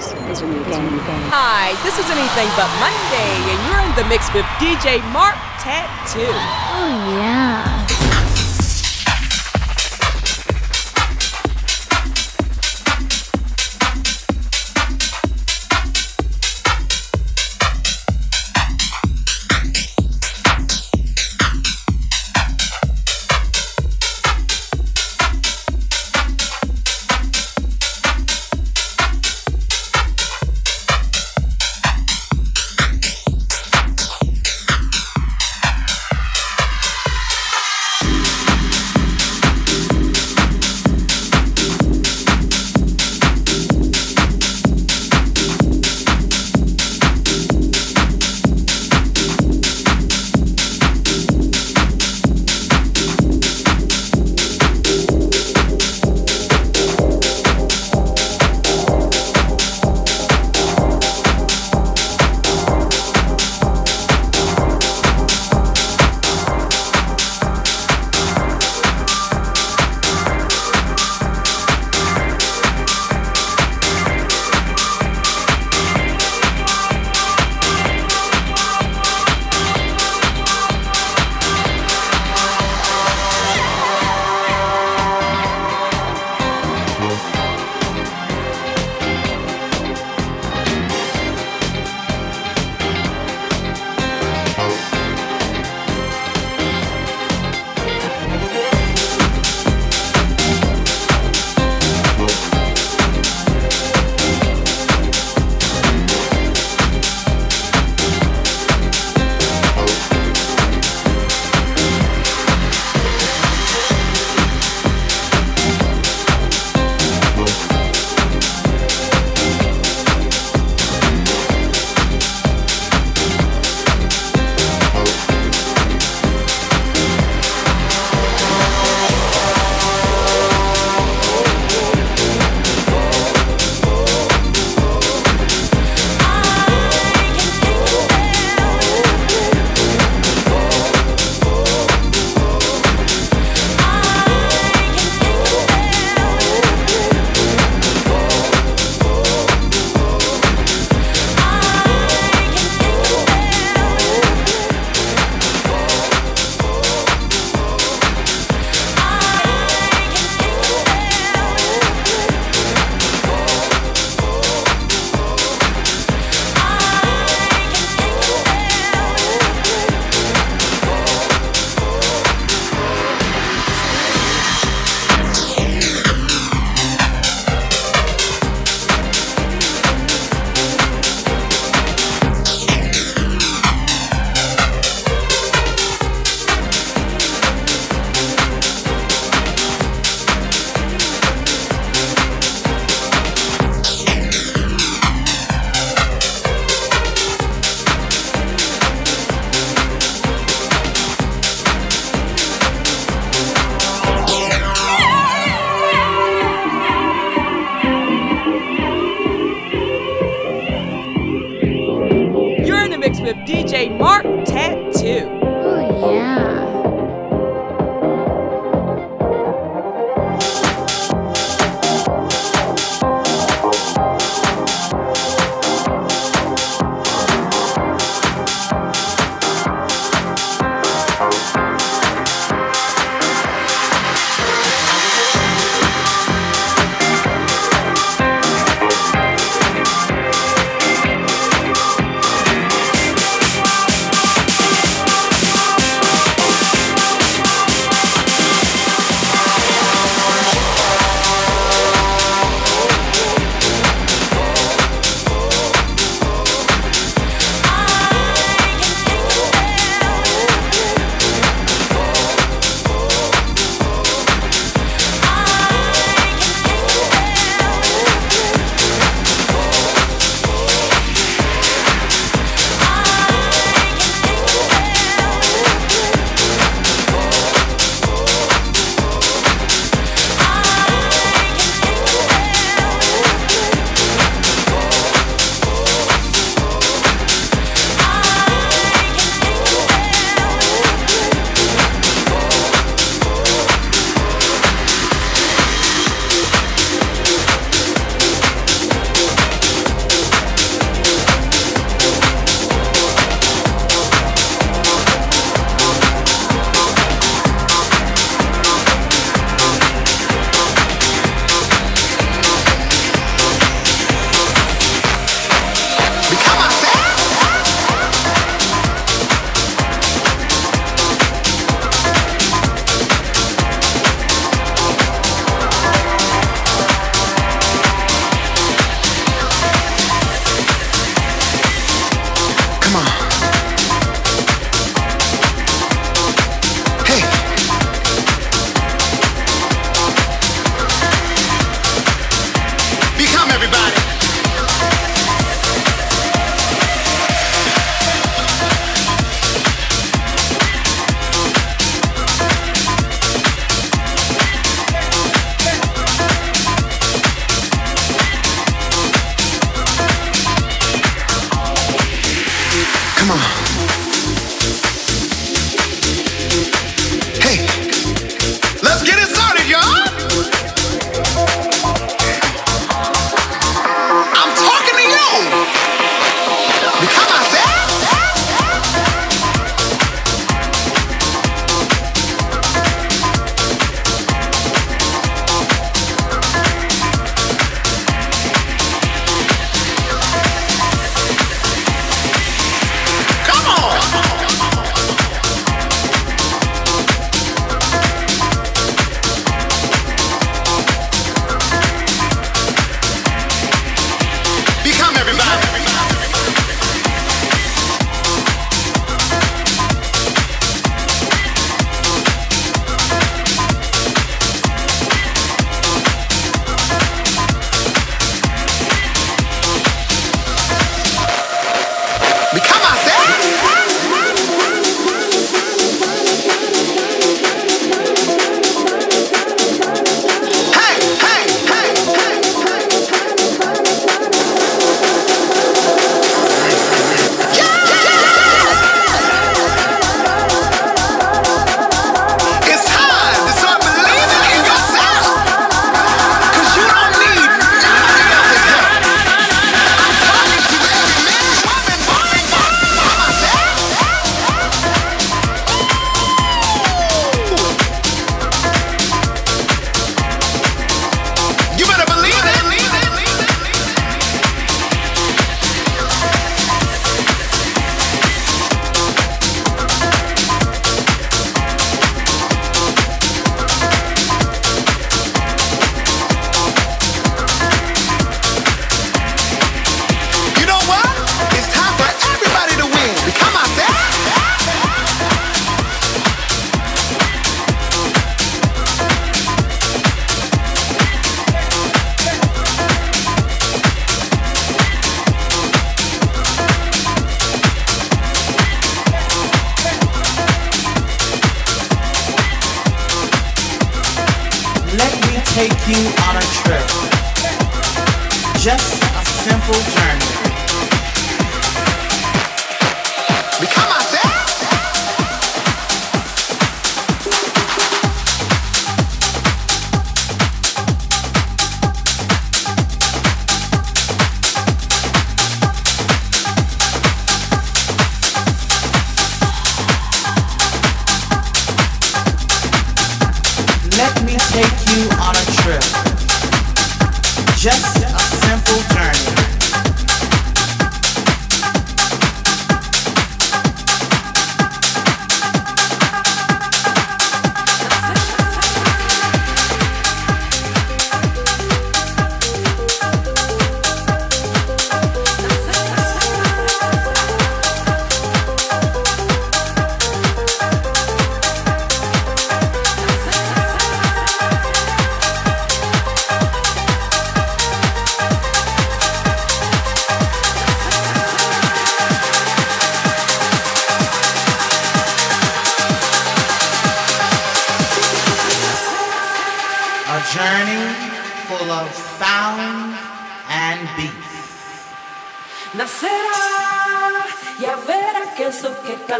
This is anything. Hi, this is Anything But Monday, and you're in the mix with DJ Marc Tattoo. Oh, yeah.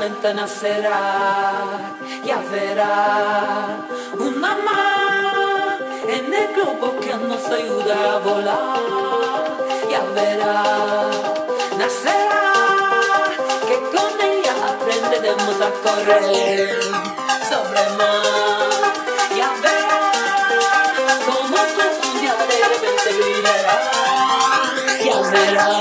Nacerá, ya verá. Una más en el globo que nos ayuda a volar, ya verá, nacerá, que con ella aprenderemos a correr sobre mar, ya verá, como todo un día de repente ya verá.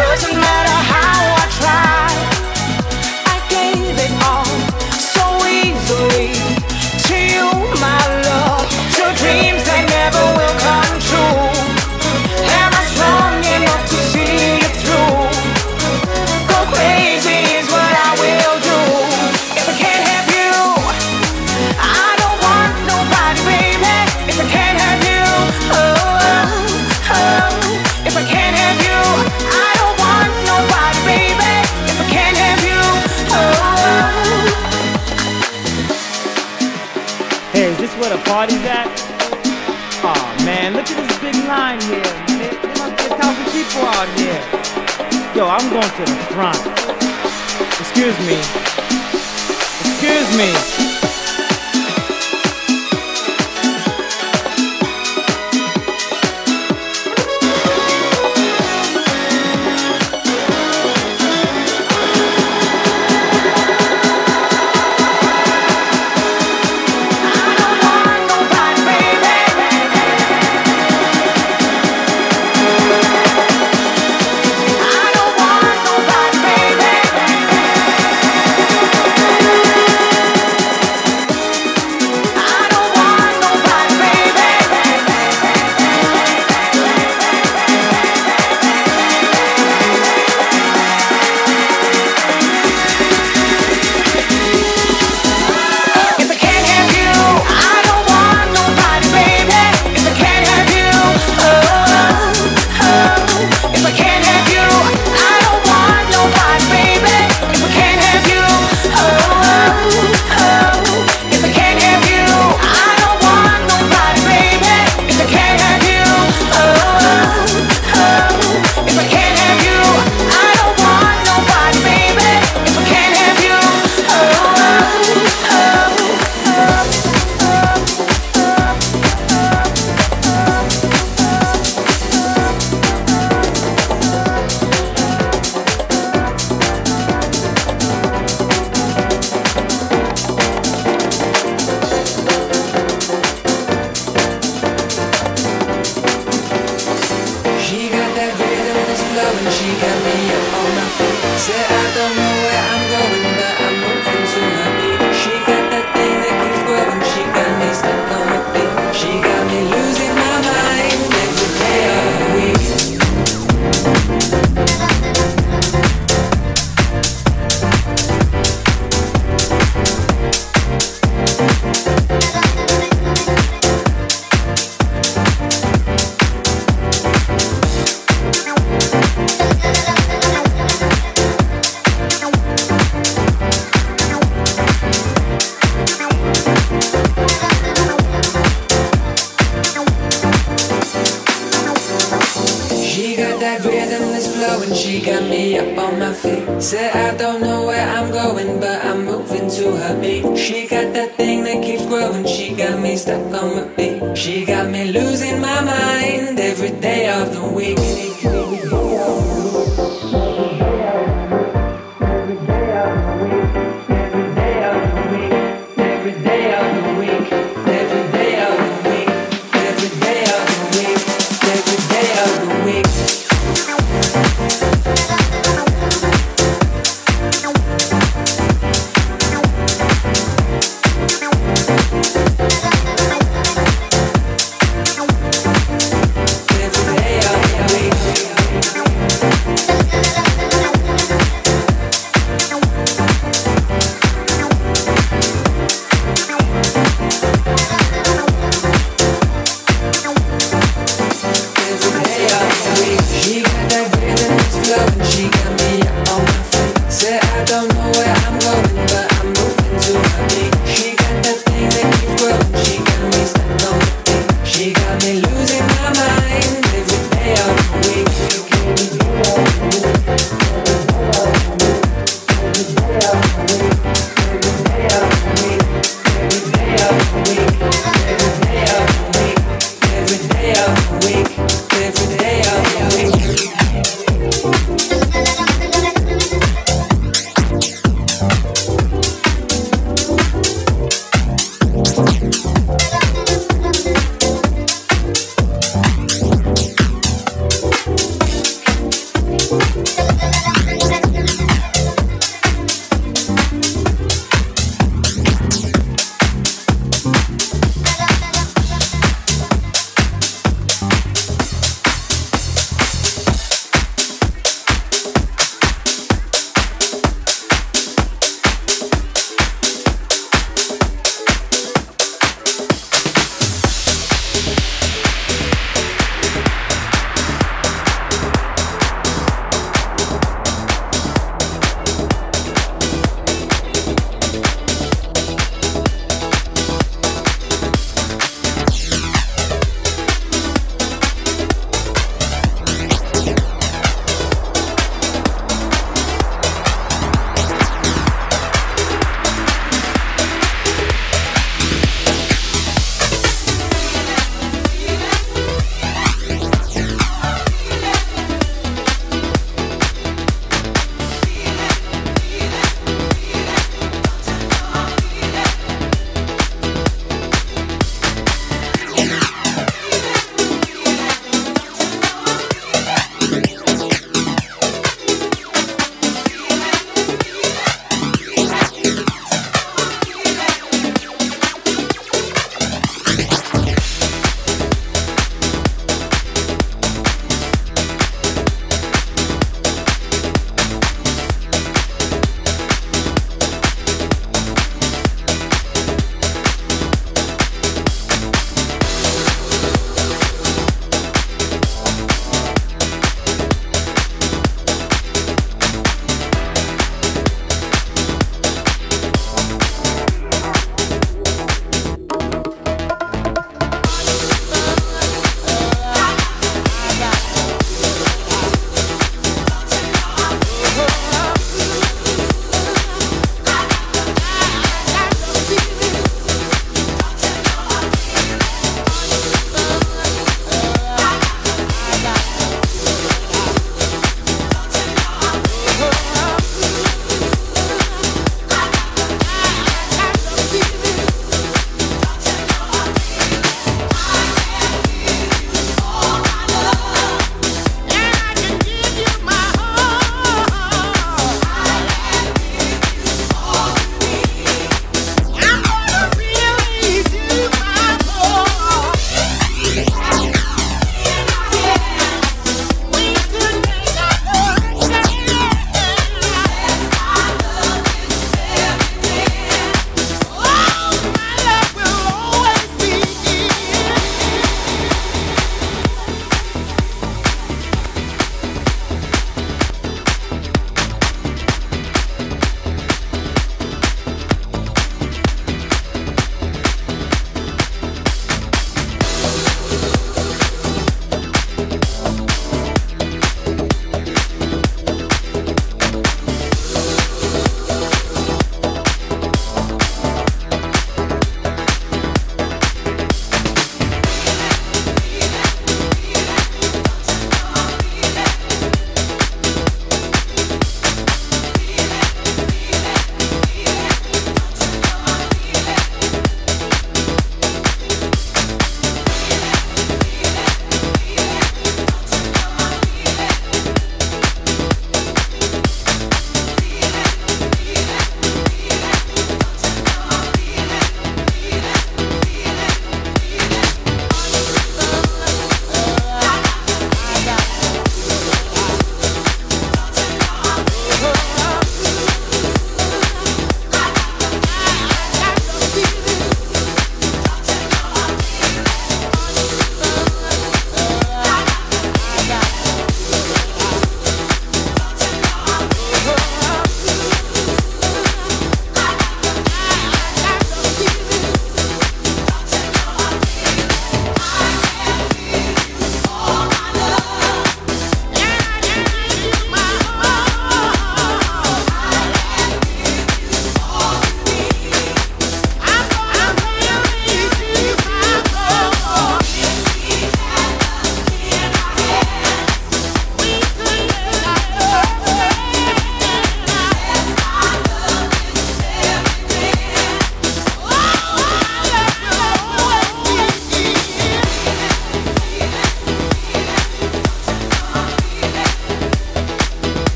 켜줘 going to. Excuse me. Excuse me.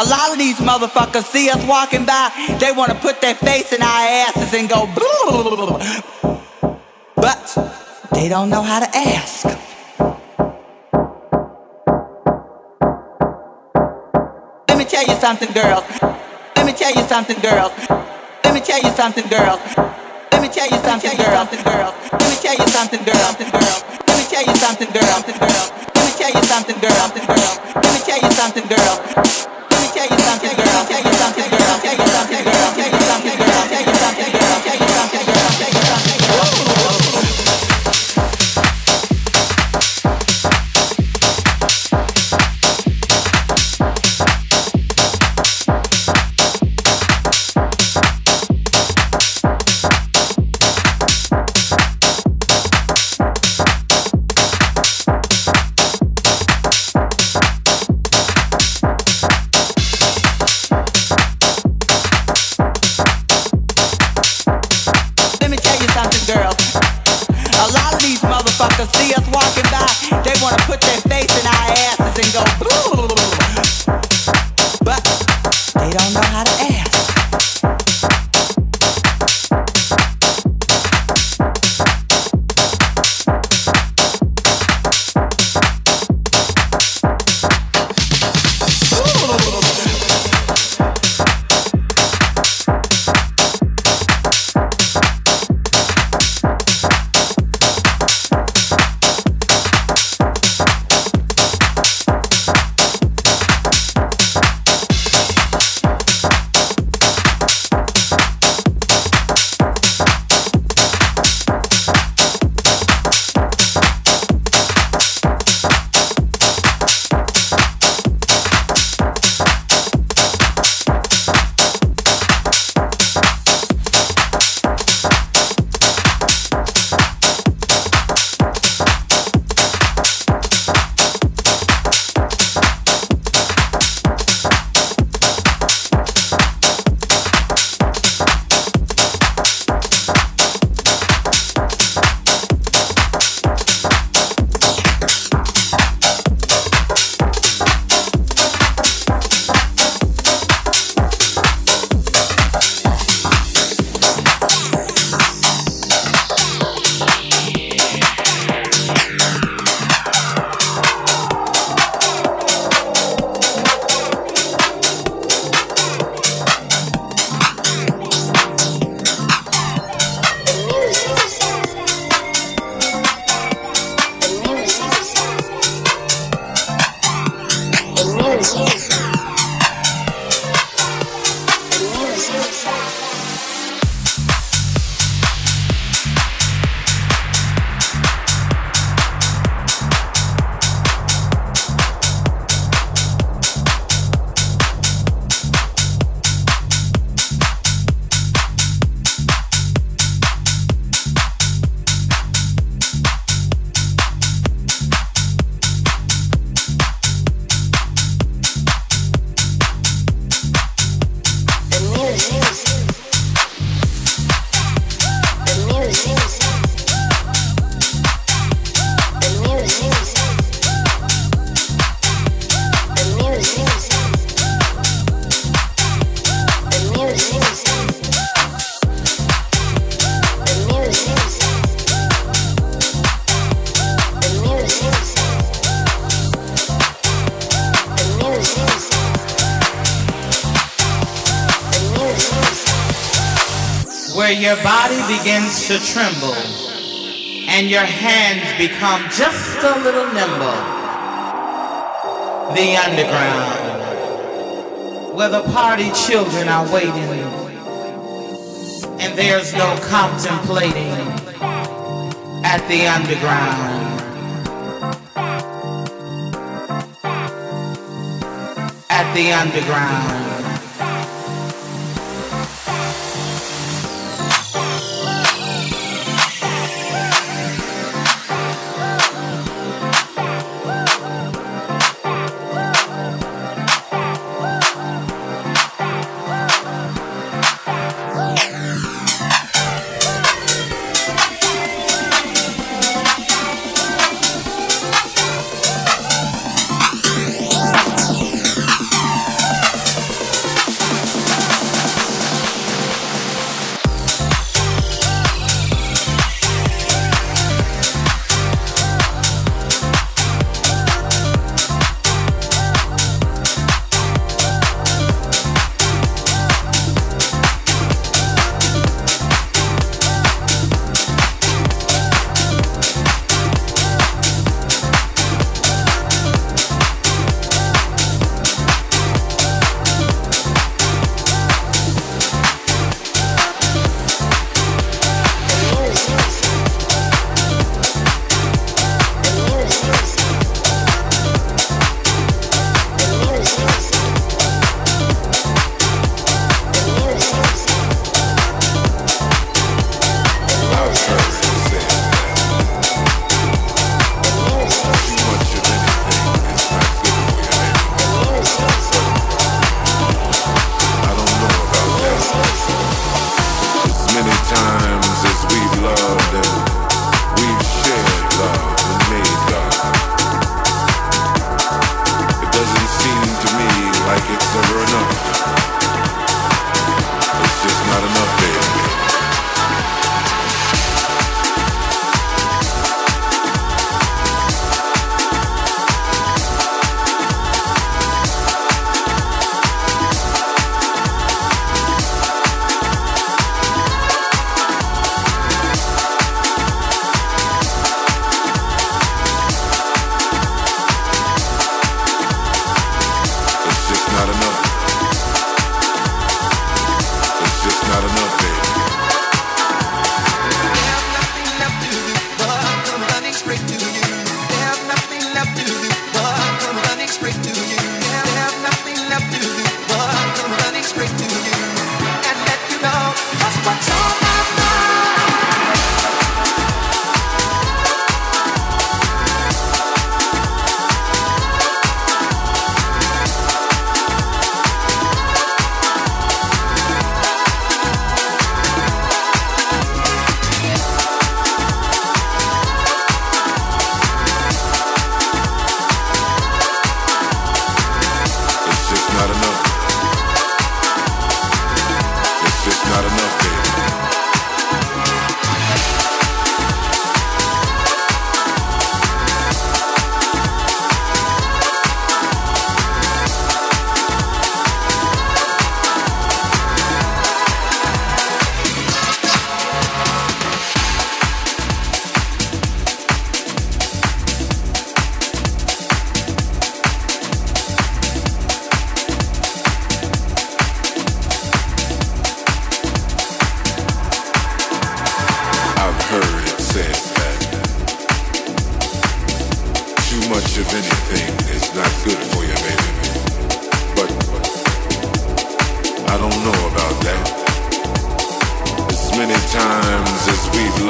A lot of these motherfuckers see us walking by, they want to put their face in our asses and go, but they don't know how to ask. Let me tell you something, girls. Let me tell you something, girls. Let me tell you something, girls. Let me tell you something, girls. Let me tell you something, girls. Let me tell you something, girls. Let me to tremble and your hands become just a little nimble. The underground, where the party children are waiting and there's no contemplating at the underground. At the underground.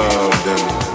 love them.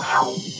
Tattoo.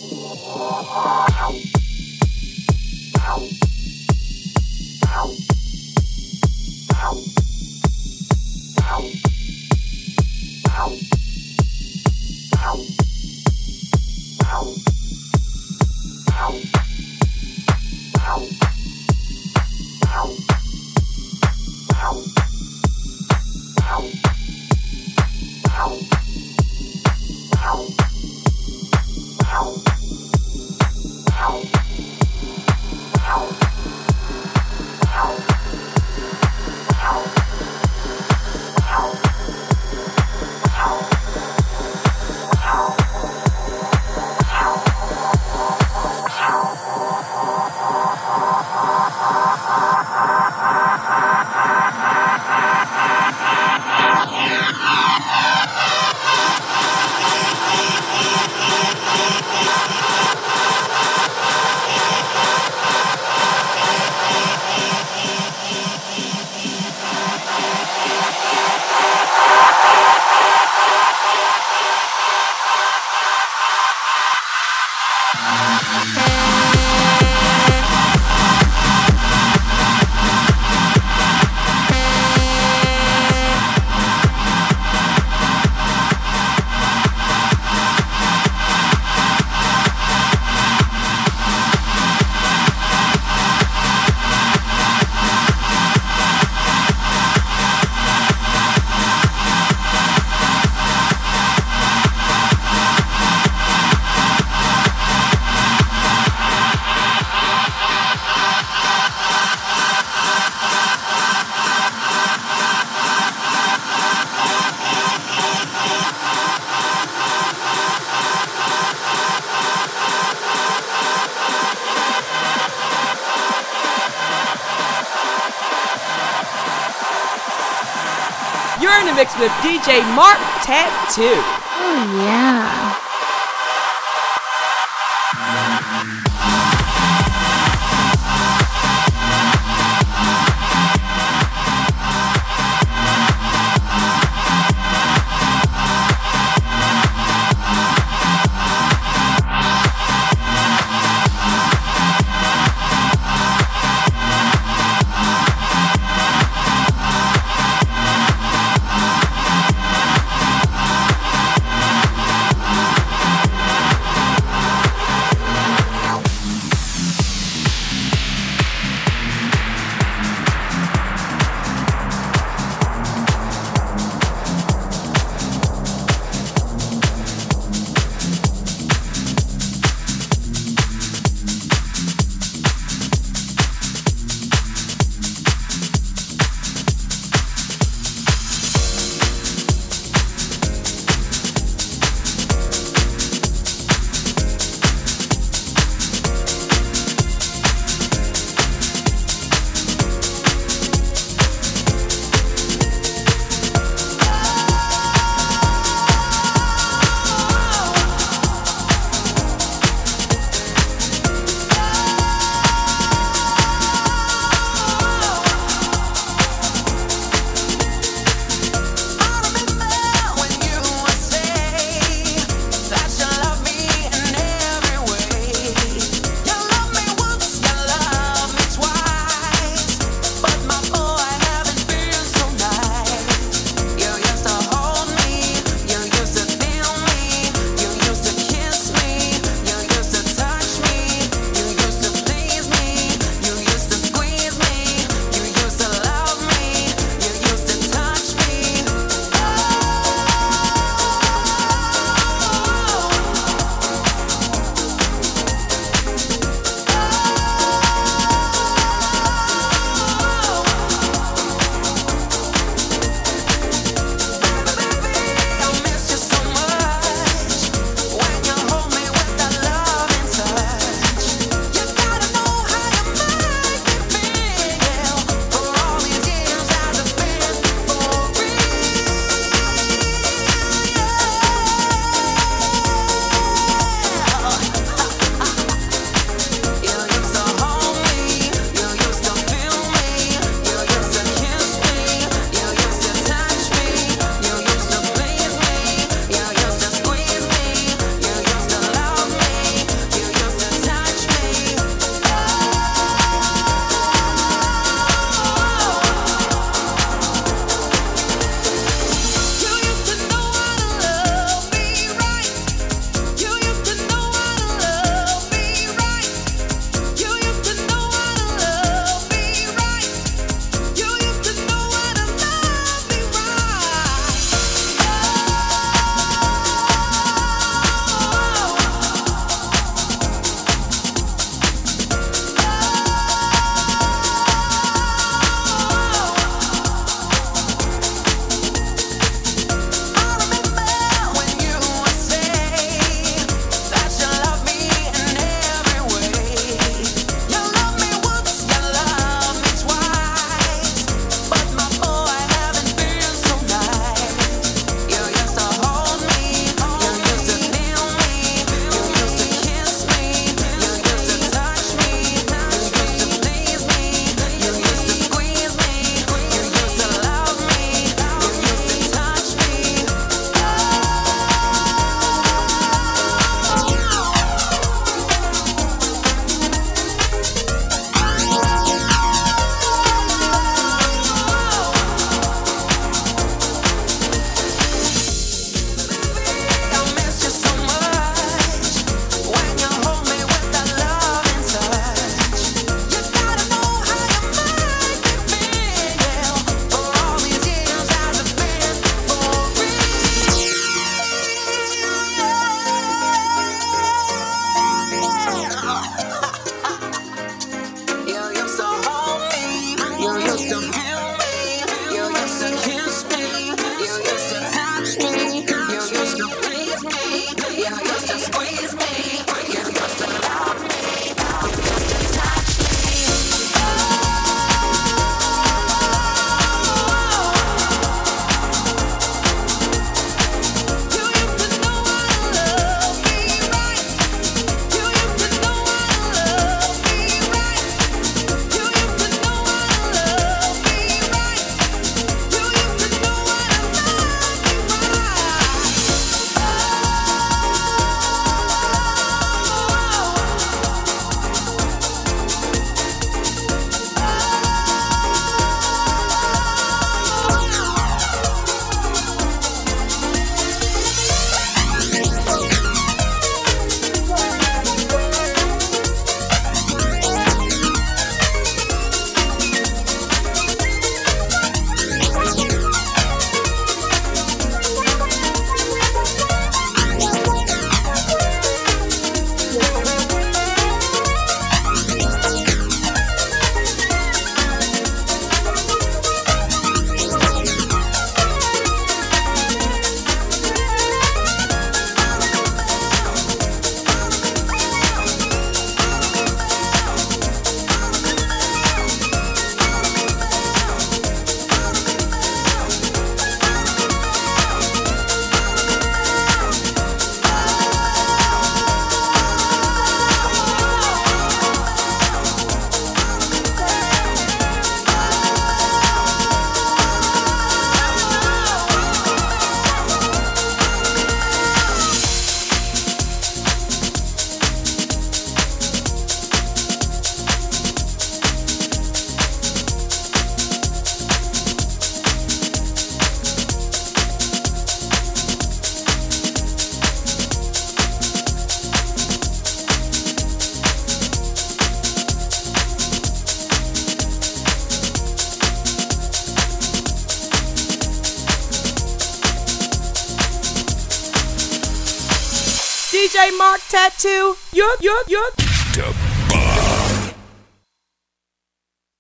With DJ Marc Tattoo. Oh yeah.